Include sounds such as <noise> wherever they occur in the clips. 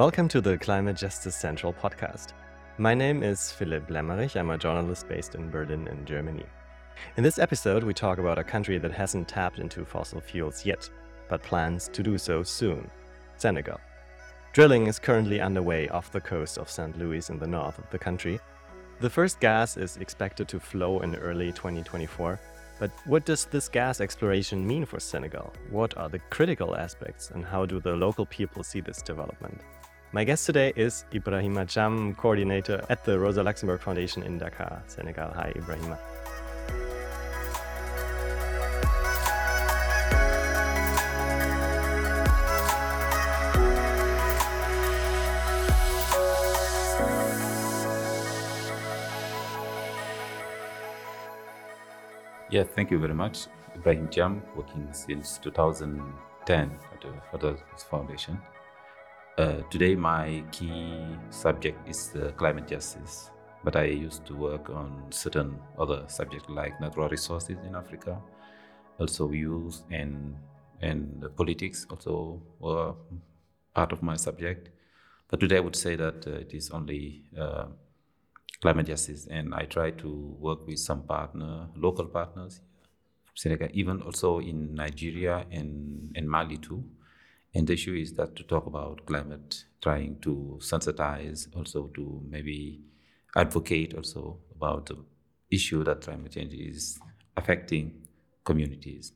Welcome to the Climate Justice Central podcast. My name is Philipp Lemmerich. I'm a journalist based in Berlin, in Germany. In this episode, we talk about a country that hasn't tapped into fossil fuels yet, but plans to do so soon Senegal. Drilling is currently underway off the coast of St. Louis in the north of the country. The first gas is expected to flow in early 2024. But what does this gas exploration mean for Senegal? What are the critical aspects, and how do the local people see this development? My guest today is Ibrahima Thiam, coordinator at the Rosa Luxemburg Foundation in Dakar, Senegal. Hi, Ibrahima. Yeah, thank you very much. Ibrahim Thiam, working since 2010 at the Rosa Foundation. Uh, today, my key subject is uh, climate justice, but I used to work on certain other subjects like natural resources in Africa, also youth and and politics also were part of my subject. But today, I would say that uh, it is only uh, climate justice, and I try to work with some partner, local partners, Senegal, even also in Nigeria and, and Mali too and the issue is that to talk about climate, trying to sensitize, also to maybe advocate also about the issue that climate change is affecting communities.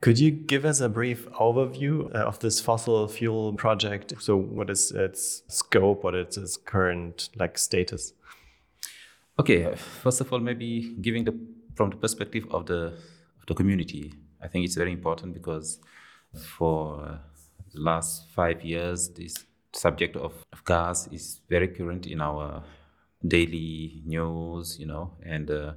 Could you give us a brief overview uh, of this fossil fuel project? So, what is its scope? What is its current like status? Okay, first of all, maybe giving the from the perspective of the of the community, I think it's very important because for the last five years, this subject of, of gas is very current in our daily news, you know, and uh,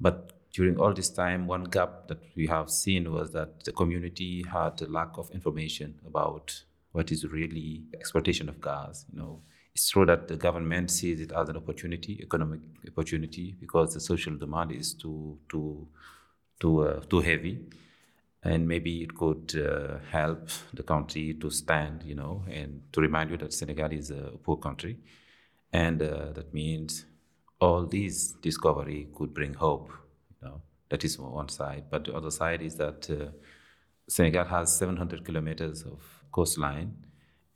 but during all this time, one gap that we have seen was that the community had a lack of information about what is really exploitation of gas. You know, it's true that the government sees it as an opportunity, economic opportunity, because the social demand is too too too uh, too heavy and maybe it could uh, help the country to stand, you know, and to remind you that Senegal is a poor country, and uh, that means all these discovery could bring hope. You know, that is one side, but the other side is that uh, Senegal has 700 kilometers of coastline,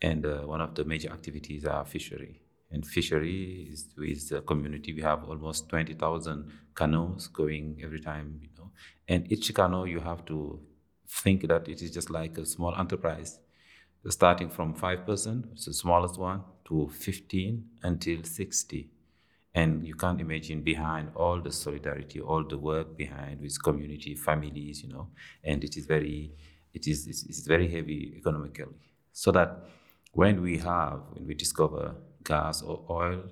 and uh, one of the major activities are fishery. And fishery is with the community. We have almost 20,000 canoes going every time, you know. And each canoe you have to think that it is just like a small enterprise, starting from 5%, it's the smallest one, to 15 until 60. And you can't imagine behind all the solidarity, all the work behind with community, families, you know, and it is very, it is it's, it's very heavy economically. So that when we have, when we discover gas or oil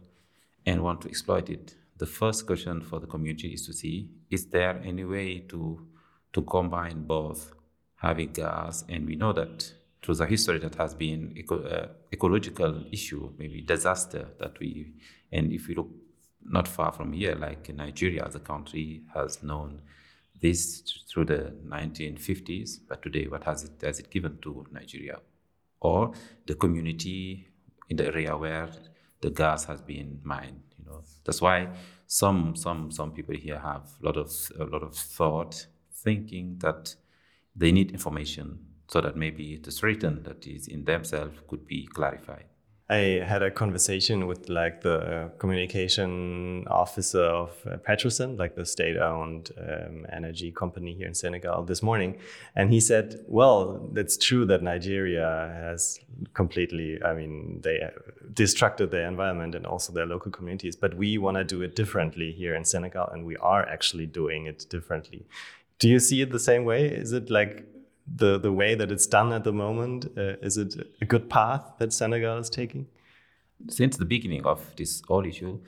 and want to exploit it, the first question for the community is to see, is there any way to, to combine both having gas, and we know that through the history that has been eco- uh, ecological issue, maybe disaster that we, and if we look not far from here, like Nigeria as a country has known this through the 1950s, but today what has it has it given to Nigeria, or the community in the area where the gas has been mined? You know, that's why some some some people here have a lot of a lot of thought, thinking that they need information so that maybe the threat that is in themselves could be clarified. I had a conversation with like the communication officer of uh, Petrosen, like the state-owned um, energy company here in Senegal this morning, and he said, "Well, it's true that Nigeria has completely, I mean, they destructed their environment and also their local communities, but we want to do it differently here in Senegal, and we are actually doing it differently." Do you see it the same way? Is it like the the way that it's done at the moment? Uh, is it a good path that Senegal is taking? Since the beginning of this whole issue,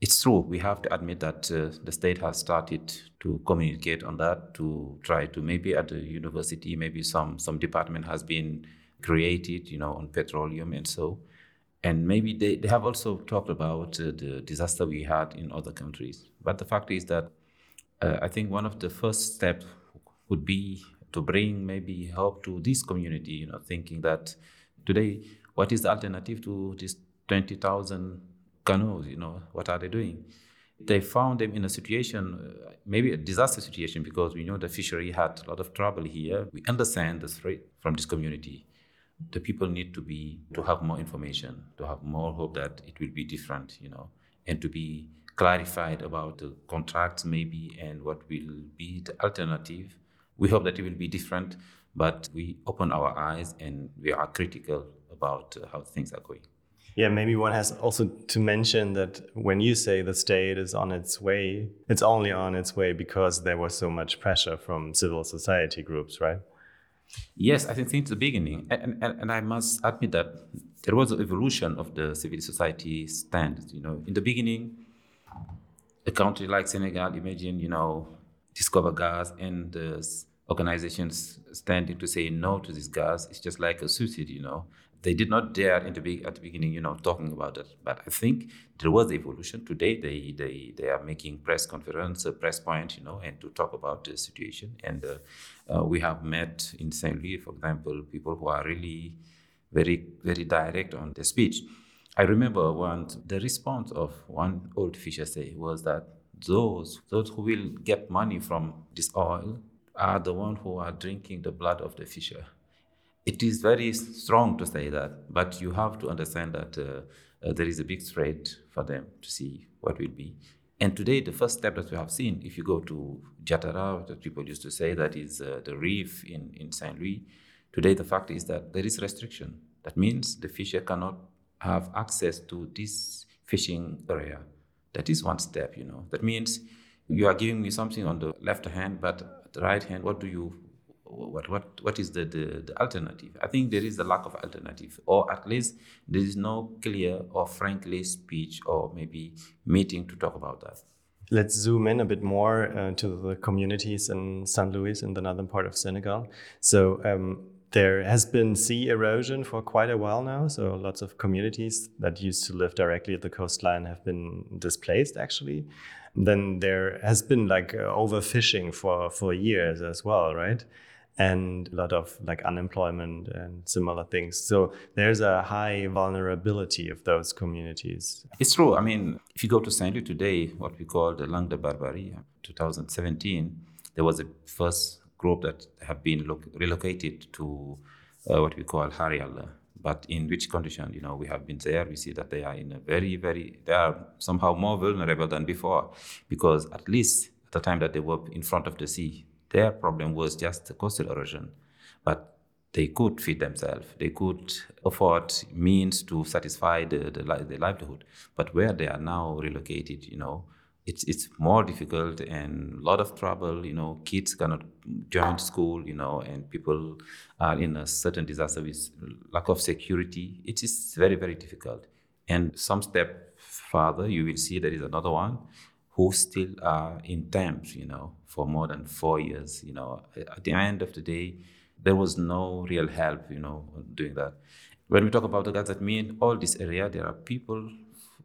it's true. We have to admit that uh, the state has started to communicate on that, to try to maybe at the university, maybe some some department has been created, you know, on petroleum and so. And maybe they, they have also talked about uh, the disaster we had in other countries. But the fact is that uh, I think one of the first steps would be to bring maybe help to this community, you know, thinking that today what is the alternative to these 20,000 canoes? You know, what are they doing? They found them in a situation, uh, maybe a disaster situation, because we know the fishery had a lot of trouble here. We understand the threat from this community. The people need to be to have more information, to have more hope that it will be different, you know, and to be clarified about the contracts maybe and what will be the alternative. We hope that it will be different, but we open our eyes and we are critical about uh, how things are going. Yeah, maybe one has also to mention that when you say the state is on its way, it's only on its way because there was so much pressure from civil society groups, right? Yes, I think since the beginning, and, and, and I must admit that there was an evolution of the civil society stand. You know, in the beginning, a country like Senegal, imagine, you know, discover gas and the organizations standing to say no to this gas. It's just like a suicide, you know they did not dare in the be- at the beginning, you know, talking about it. But I think there was evolution. Today, they they they are making press conference, a press point, you know, and to talk about the situation. And uh, uh, we have met in Saint Louis, for example, people who are really very very direct on their speech. I remember one the response of one old fisher say was that those those who will get money from this oil are the ones who are drinking the blood of the fisher it is very strong to say that, but you have to understand that uh, uh, there is a big threat for them to see what will be. And today, the first step that we have seen, if you go to Jatara, that people used to say that is uh, the reef in, in Saint Louis, today the fact is that there is restriction. That means the fisher cannot have access to this fishing area. That is one step, you know. That means you are giving me something on the left hand, but the right hand, what do you what what what is the, the, the alternative? I think there is a lack of alternative, or at least there is no clear or frankly speech or maybe meeting to talk about that. Let's zoom in a bit more uh, to the communities in St. Louis in the northern part of Senegal. So um, there has been sea erosion for quite a while now. So lots of communities that used to live directly at the coastline have been displaced actually. Then there has been like uh, overfishing for for years as well, right? and a lot of like unemployment and similar things. So there's a high vulnerability of those communities. It's true. I mean, if you go to Saint Louis today, what we call the Langue de Barbarie, 2017, there was a first group that have been relocated to uh, what we call Khar Yalla. But in which condition, you know, we have been there, we see that they are in a very, very, they are somehow more vulnerable than before because at least at the time that they were in front of the sea, their problem was just coastal erosion, but they could feed themselves. They could afford means to satisfy the, the, the livelihood. But where they are now relocated, you know, it's it's more difficult and a lot of trouble. You know, kids cannot join school. You know, and people are in a certain disaster with lack of security. It is very very difficult. And some step further, you will see there is another one who still are in terms, you know, for more than four years. You know, at the end of the day, there was no real help, you know, doing that. When we talk about the Gaza, mean all this area, there are people.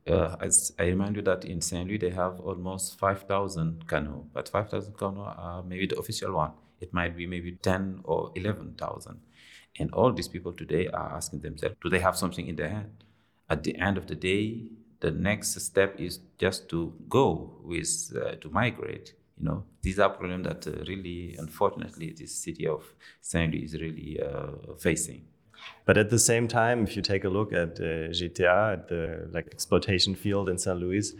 Uh, as I remind you that in Saint Louis they have almost 5,000 canoe, but 5,000 canoe are maybe the official one. It might be maybe 10 or 11,000. And all these people today are asking themselves, do they have something in their hand? At the end of the day, the next step is just to go with uh, to migrate you know these are problems that uh, really unfortunately this city of saint louis is really uh, facing but at the same time if you take a look at uh, gta at the like exploitation field in st louis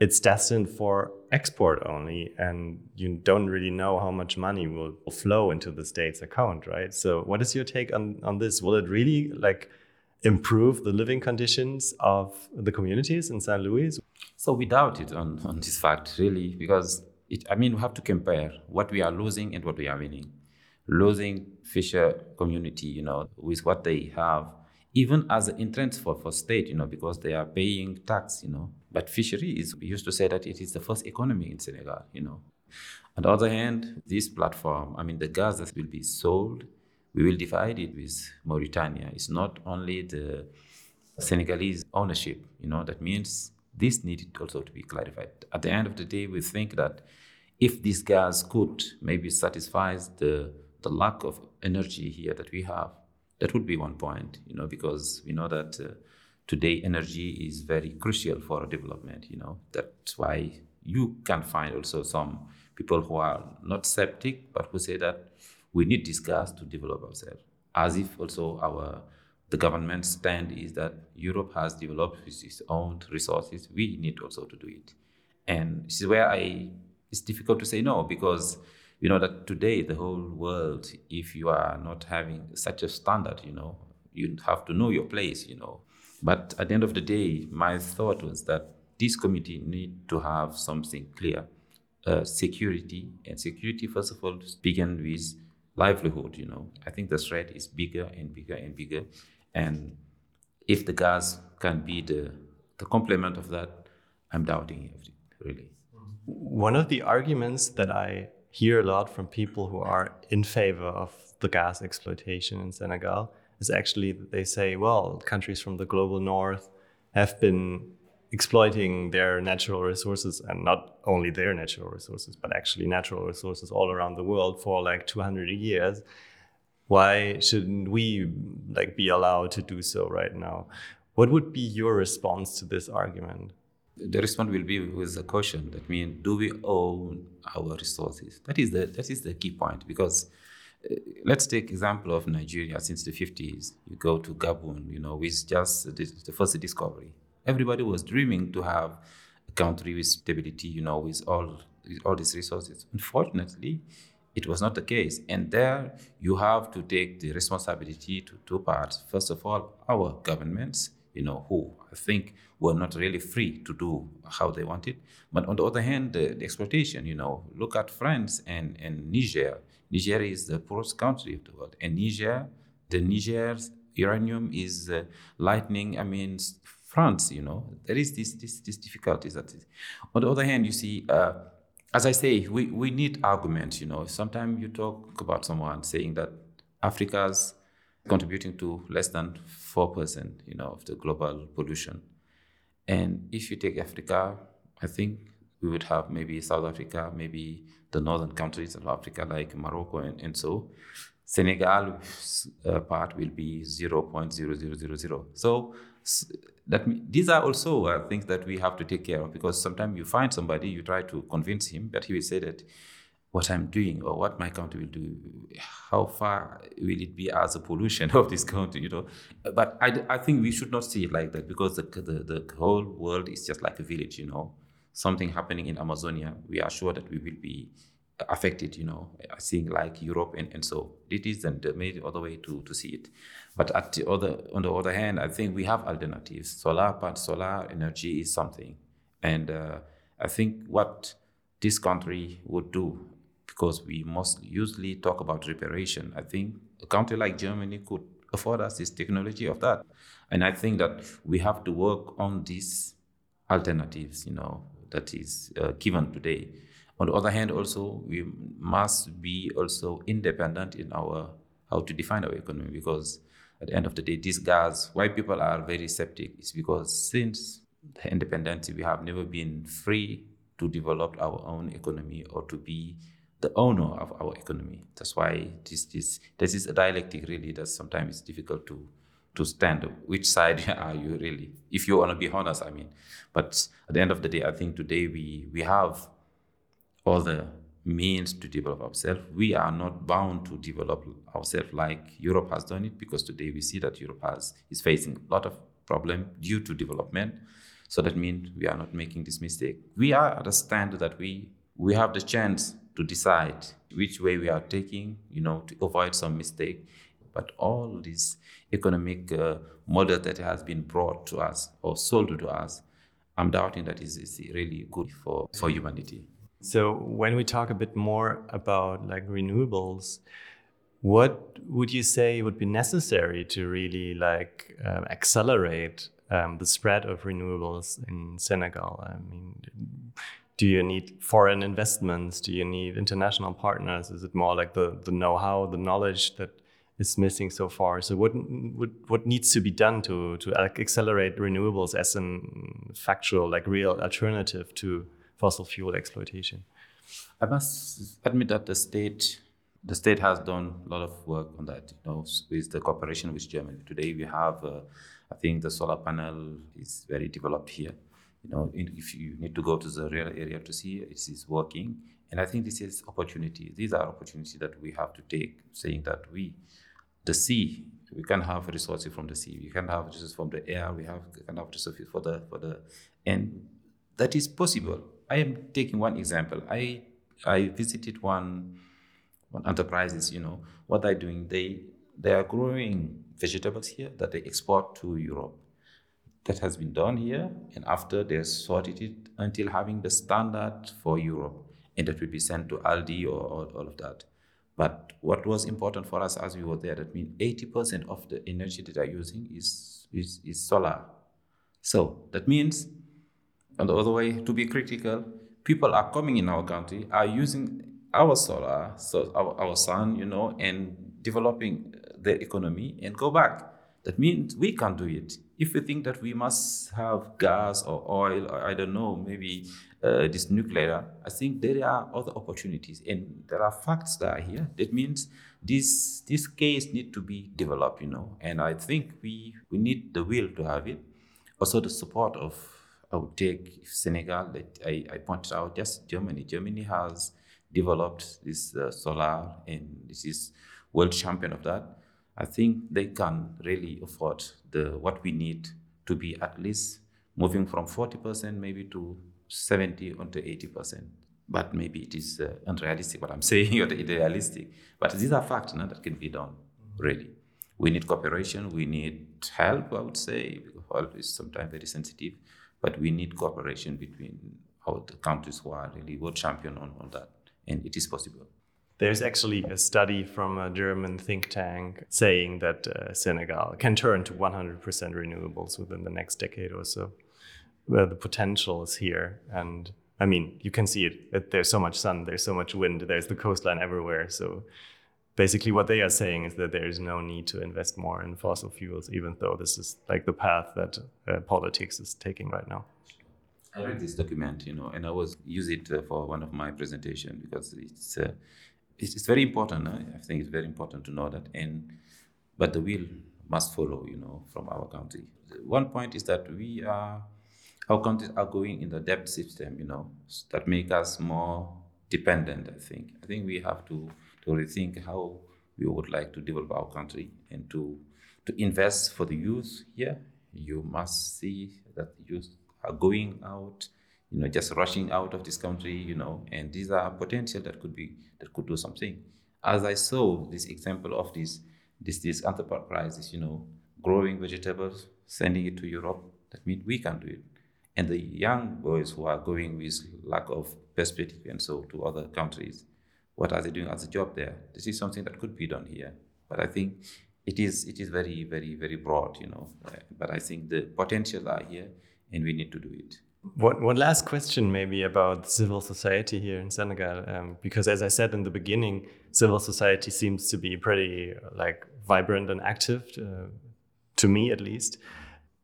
it's destined for export only and you don't really know how much money will flow into the state's account right so what is your take on on this will it really like improve the living conditions of the communities in St. Louis? So we doubt it on, on this fact, really, because it, I mean, we have to compare what we are losing and what we are winning. Losing fisher community, you know, with what they have, even as an entrance for, for state, you know, because they are paying tax, you know. But fishery is, we used to say that it is the first economy in Senegal, you know. On the other hand, this platform, I mean, the gas that will be sold we will divide it with Mauritania. It's not only the Senegalese ownership, you know, that means this needed also to be clarified. At the end of the day, we think that if this gas could maybe satisfy the, the lack of energy here that we have, That would be one point, you know, because we know that uh, today energy is very crucial for development. You know, that's why you can find also some people who are not septic, but who say that we need this gas to develop ourselves. As if also our the government stand is that Europe has developed with its own resources. We need also to do it, and this is where I it's difficult to say no because you know that today the whole world, if you are not having such a standard, you know, you have to know your place, you know. But at the end of the day, my thought was that this committee need to have something clear. Uh, security and security first of all begin with livelihood you know i think the threat is bigger and bigger and bigger and if the gas can be the the complement of that i'm doubting it really one of the arguments that i hear a lot from people who are in favor of the gas exploitation in senegal is actually they say well countries from the global north have been exploiting their natural resources and not only their natural resources but actually natural resources all around the world for like 200 years. Why shouldn't we like be allowed to do so right now? What would be your response to this argument the response will be with a caution that means do we own our resources that is the that is the key point because uh, let's take example of nigeria since the 50s you go to gabon you know with just the, the first discovery Everybody was dreaming to have a country with stability, you know, with all with all these resources. Unfortunately, it was not the case. And there you have to take the responsibility to two parts. First of all, our governments, you know, who I think were not really free to do how they wanted. But on the other hand, the, the exploitation, you know, look at France and, and Niger. Niger is the poorest country of the world. And Niger, the Niger's uranium is uh, lightning, I mean, France, you know, there is this this, this difficulties. That is. On the other hand, you see, uh, as I say, we, we need arguments. You know, sometimes you talk about someone saying that Africa's contributing to less than four percent, you know, of the global pollution. And if you take Africa, I think we would have maybe South Africa, maybe the northern countries of Africa like Morocco and, and so. Senegal uh, part will be 0.0000. So that these are also uh, things that we have to take care of because sometimes you find somebody, you try to convince him, but he will say that what I'm doing or what my country will do, how far will it be as a pollution of this country, you know? But I, I think we should not see it like that because the, the, the whole world is just like a village, you know? Something happening in Amazonia, we are sure that we will be affected, you know, seeing like Europe and, and so. It is the main other way to, to see it. But at the other, on the other hand, I think we have alternatives. Solar part, solar energy is something, and uh, I think what this country would do, because we must usually talk about reparation. I think a country like Germany could afford us this technology of that, and I think that we have to work on these alternatives. You know, that is uh, given today. On the other hand, also we must be also independent in our how to define our economy because at the end of the day, these guys, why people are very skeptic is because since the independence, we have never been free to develop our own economy or to be the owner of our economy. That's why this this this is a dialectic really that sometimes it's difficult to to stand. Which side <laughs> are you really? If you want to be honest, I mean. But at the end of the day, I think today we we have all the means to develop ourselves. We are not bound to develop ourselves like Europe has done it because today we see that Europe has is facing a lot of problem due to development. So that means we are not making this mistake. We are at a stand that we we have the chance to decide which way we are taking, you know, to avoid some mistake. But all this economic uh, model that has been brought to us or sold to us, I'm doubting that is, is really good for, for humanity. So when we talk a bit more about like renewables, what would you say would be necessary to really like um, accelerate um, the spread of renewables in Senegal? I mean, do you need foreign investments? Do you need international partners? Is it more like the the know-how, the knowledge that is missing so far? So what what what needs to be done to to accelerate renewables as a factual, like real alternative to fossil fuel exploitation. I must admit that the state the state has done a lot of work on that, you know, with the cooperation with Germany. Today we have, uh, I think the solar panel is very developed here. You know, if you need to go to the real area to see it is working. And I think this is opportunity. These are opportunities that we have to take, saying that we, the sea, we can have resources from the sea, we can have resources from the air, we have we can have resources for the for the and that is possible. I am taking one example. I I visited one one enterprises, you know, what they're doing, they they are growing vegetables here that they export to Europe. That has been done here, and after they sorted it until having the standard for Europe, and that will be sent to Aldi or, or all of that. But what was important for us as we were there, that means 80% of the energy that they're using is, is, is solar. So that means, on the other way, to be critical, people are coming in our country, are using our solar, so our, our sun, you know, and developing uh, the economy and go back. That means we can do it. If we think that we must have gas or oil, or I don't know, maybe uh, this nuclear, I think there are other opportunities and there are facts that are here. That means this this case need to be developed, you know. And I think we we need the will to have it. Also the support of I would take Senegal that I, I pointed out just Germany. Germany has developed this uh, solar and this is world champion of that. I think they can really afford the what we need to be at least moving from 40% maybe to 70 or to 80%. But maybe it is uh, unrealistic what I'm <laughs> saying or idealistic. But these are facts no, that can be done, really. We need cooperation, we need help, I would say, help is sometimes very sensitive, but we need cooperation between our countries who are really world champion on, on that, and it is possible. There's actually a study from a German think tank saying that uh, Senegal can turn to 100% renewables within the next decade or so. Well, the potential is here. And I mean, you can see it. There's so much sun, there's so much wind, there's the coastline everywhere. So basically, what they are saying is that there is no need to invest more in fossil fuels, even though this is like the path that uh, politics is taking right now. I read this document, you know, and I was use it uh, for one of my presentation because it's uh, it's, it's, very important. I think it's very important to know that, and but the will must follow, you know, from our country. One point is that we are our countries are going in the debt system, you know, that make us more dependent, I think. I think we have to, to rethink how we would like to develop our country and to, to invest for the youth here. You must see that youth are going out, you know, just rushing out of this country, you know, and these are potential that could be, that could do something. As I saw this example of this, this, this enterprises, you know, growing vegetables, sending it to Europe, that means we can do it. And the young boys who are going with lack of perspective and so to other countries what are they doing as a job there? This is something that could be done here. But i think it is it is very very very broad you know but i think the potential are here and we need to do it one, one last question maybe about civil society here in senegal um, because as i said in the beginning civil society seems to be pretty like vibrant and active uh, to me at least.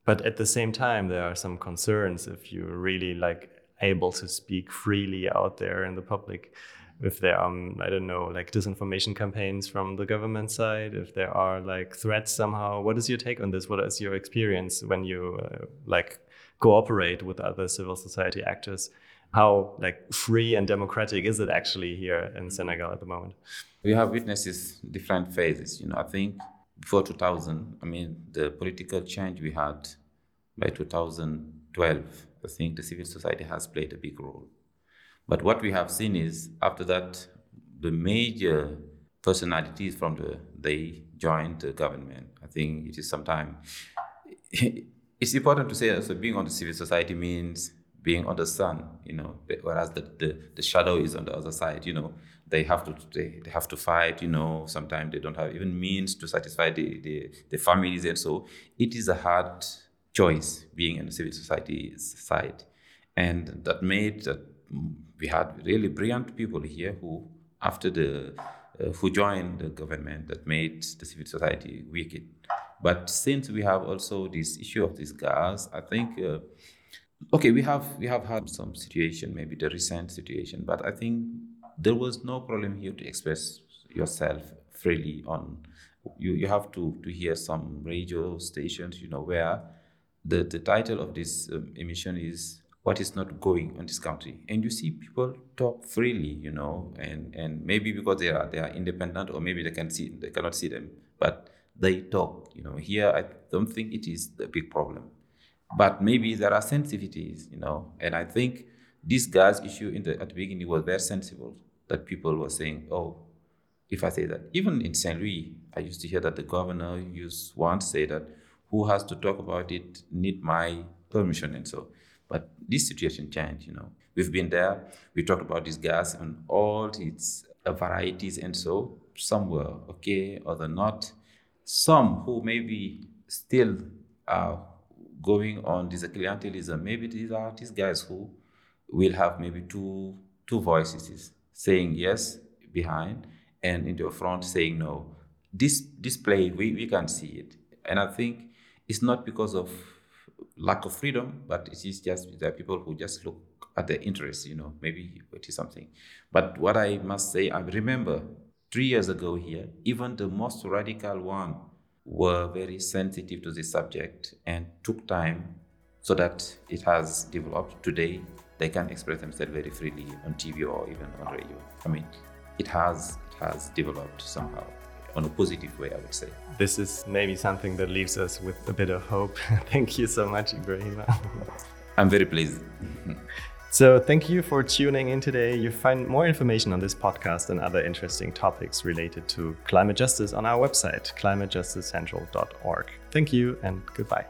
But at the same time there are some concerns if you're really like able to speak freely out there in the public if there are i don't know like disinformation campaigns from the government side if there are like threats somehow. What is your take on this? What is your experience when you uh, like cooperate with other civil society actors how like free and democratic is it actually here in mm-hmm. senegal at the moment we have witnessed different phases you know i think before 2000, I mean, the political change we had by 2012, I think the civil society has played a big role. But what we have seen is after that, the major personalities from the they joined the government. I think it is sometimes <laughs> it's important to say also being on the civil society means being on the sun, you know, whereas the, the, the shadow is on the other side, you know. They have to they, they have to fight you know. Sometimes they don't have even means to satisfy the, the, the families and so it is a hard choice being in the civil society side. And that made that we had really brilliant people here who after the uh, who joined the government that made the civil society wicked but since we have also this issue of this gas i think uh, okay we have we have had some situation maybe the recent situation but i think there was no problem here to express yourself freely on you, you have to, to hear some radio stations, you know, where the, the title of this um, emission is what is not going on this country. And you see people talk freely you know and and maybe because they are they are independent or maybe they can see they cannot see them. But they talk you know here i don't think it is the big problem but maybe there are sensitivities you know and i think this gas issue in the at the beginning was very sensible that people were saying oh if i say that even in st louis i used to hear that the governor used once say that who has to talk about it need my permission and so but this situation changed, you know. We've been there, we talked about this gas and all its varieties and so. Some were okay, other not. Some who maybe still are going on this clientelism, maybe these are these guys who will have maybe two two voices saying yes behind and in the front saying no. This display we, we can see it. And I think it's not because of lack of freedom, but it is just are people who just look at their interests, you know, maybe it is something. But what I must say, I remember three years ago here, even the most radical one were very sensitive to the subject and took time so that it has developed. Today, they can express themselves very freely on TV or even on radio. I mean, it has it has developed somehow on a positive way, I would say. This is maybe something that leaves us with a bit of hope. <laughs> thank you so much, Ibrahima. I'm very pleased. <laughs> So, thank you for tuning in today. You find more information on this podcast and other interesting topics related to climate justice on our website, climatejusticecentral.org. Thank you and goodbye.